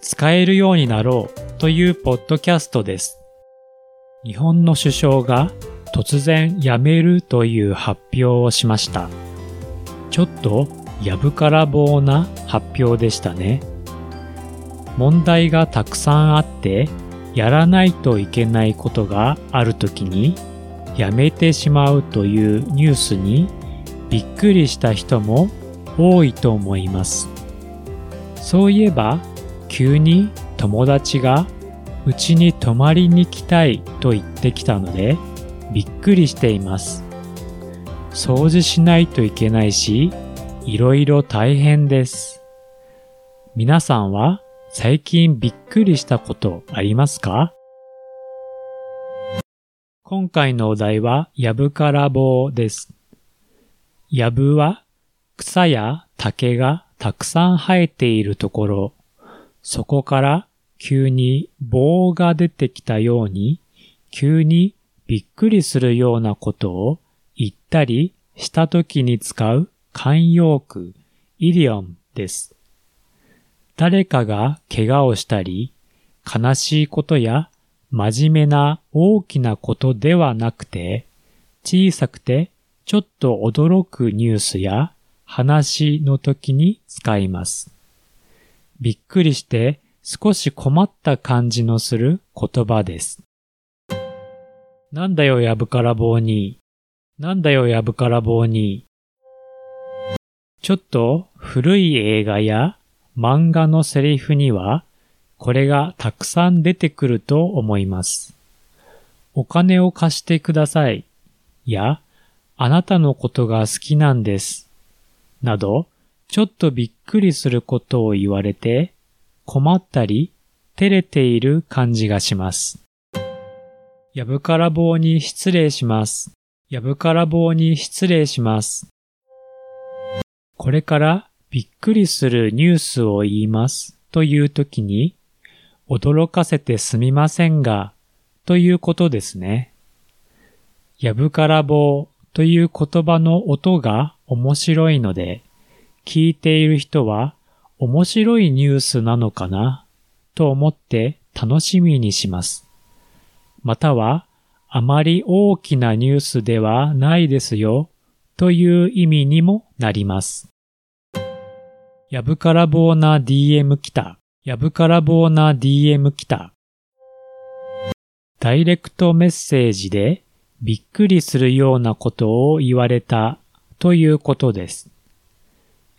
使えるようになろうというポッドキャストです。日本の首相が突然辞めるという発表をしました。ちょっとやぶから棒な発表でしたね。問題がたくさんあってやらないといけないことがあるときにやめてしまうというニュースにびっくりした人も多いと思います。そういえば急に友達がうちに泊まりに来たいと言ってきたのでびっくりしています。掃除しないといけないし、いろいろ大変です。皆さんは最近びっくりしたことありますか？今回のお題はやぶから棒です。やぶは草や竹がたくさん生えているところ、そこから急に棒が出てきたように、急にびっくりするようなことを言ったりした時に使う慣用句、イディオンです。誰かが怪我をしたり、悲しいことや真面目な大きなことではなくて、小さくてちょっと驚くニュースや話の時に使います。びっくりして少し困った感じのする言葉です。なんだよやぶから棒に。なんだよやぶから棒に。ちょっと古い映画や漫画のセリフにはこれがたくさん出てくると思います。お金を貸してください。や、あなたのことが好きなんです。など、ちょっとびっくりすることを言われて、困ったり、照れている感じがします。やぶから棒に失礼します。やぶから棒に失礼します。これからびっくりするニュースを言いますという時に、驚かせてすみませんが、ということですね。やぶから棒という言葉の音が面白いので、聞いている人は面白いニュースなのかな？と思って楽しみにします。または、あまり大きなニュースではないですよという意味にもなります。やぶから棒な DM 来た。やぶから棒な DM 来た。ダイレクトメッセージでびっくりするようなことを言われたということです。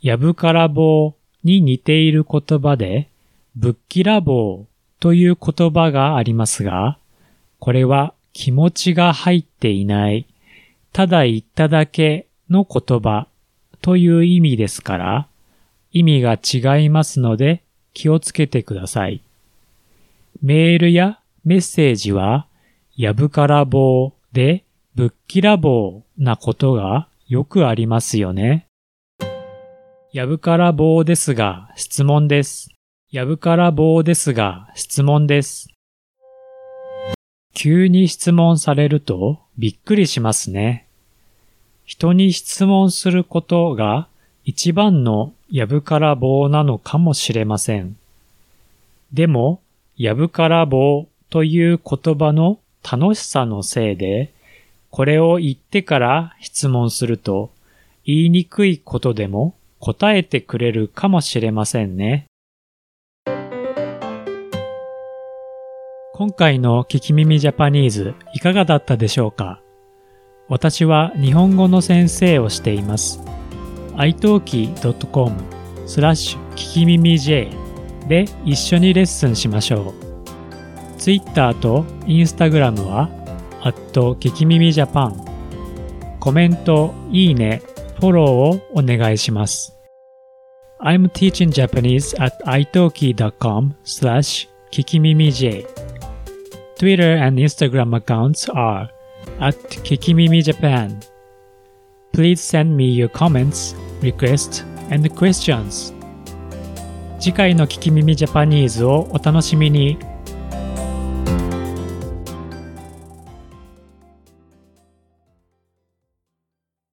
やぶから棒に似ている言葉で、ぶっきらぼうという言葉がありますが、これは気持ちが入っていない、ただ言っただけの言葉という意味ですから、意味が違いますので気をつけてください。メールやメッセージは、やぶから棒でぶっきらぼうなことがよくありますよね。やぶから棒ですが質問です。やぶから棒ですが質問です。急に質問されるとびっくりしますね。人に質問することが一番のやぶから棒なのかもしれません。でも、やぶから棒という言葉の楽しさのせいで、これを言ってから質問すると、言いにくいことでも答えてくれるかもしれませんね。今回の聞き耳ジャパニーズいかがだったでしょうか？私は日本語の先生をしています。italki.com スラッシュ聞き耳 J で一緒にレッスンしましょう。Twitter と Instagram はアット聞き耳ジャパンコメント、いいね、フォローをお願いします。I'm teaching Japanese at italki.com slash 聞き耳 J。Twitter and Instagram accounts are at Kikimimi Japan. Please send me your comments, requests, and questions. 次回の聞き耳ジャパニーズをお楽しみに。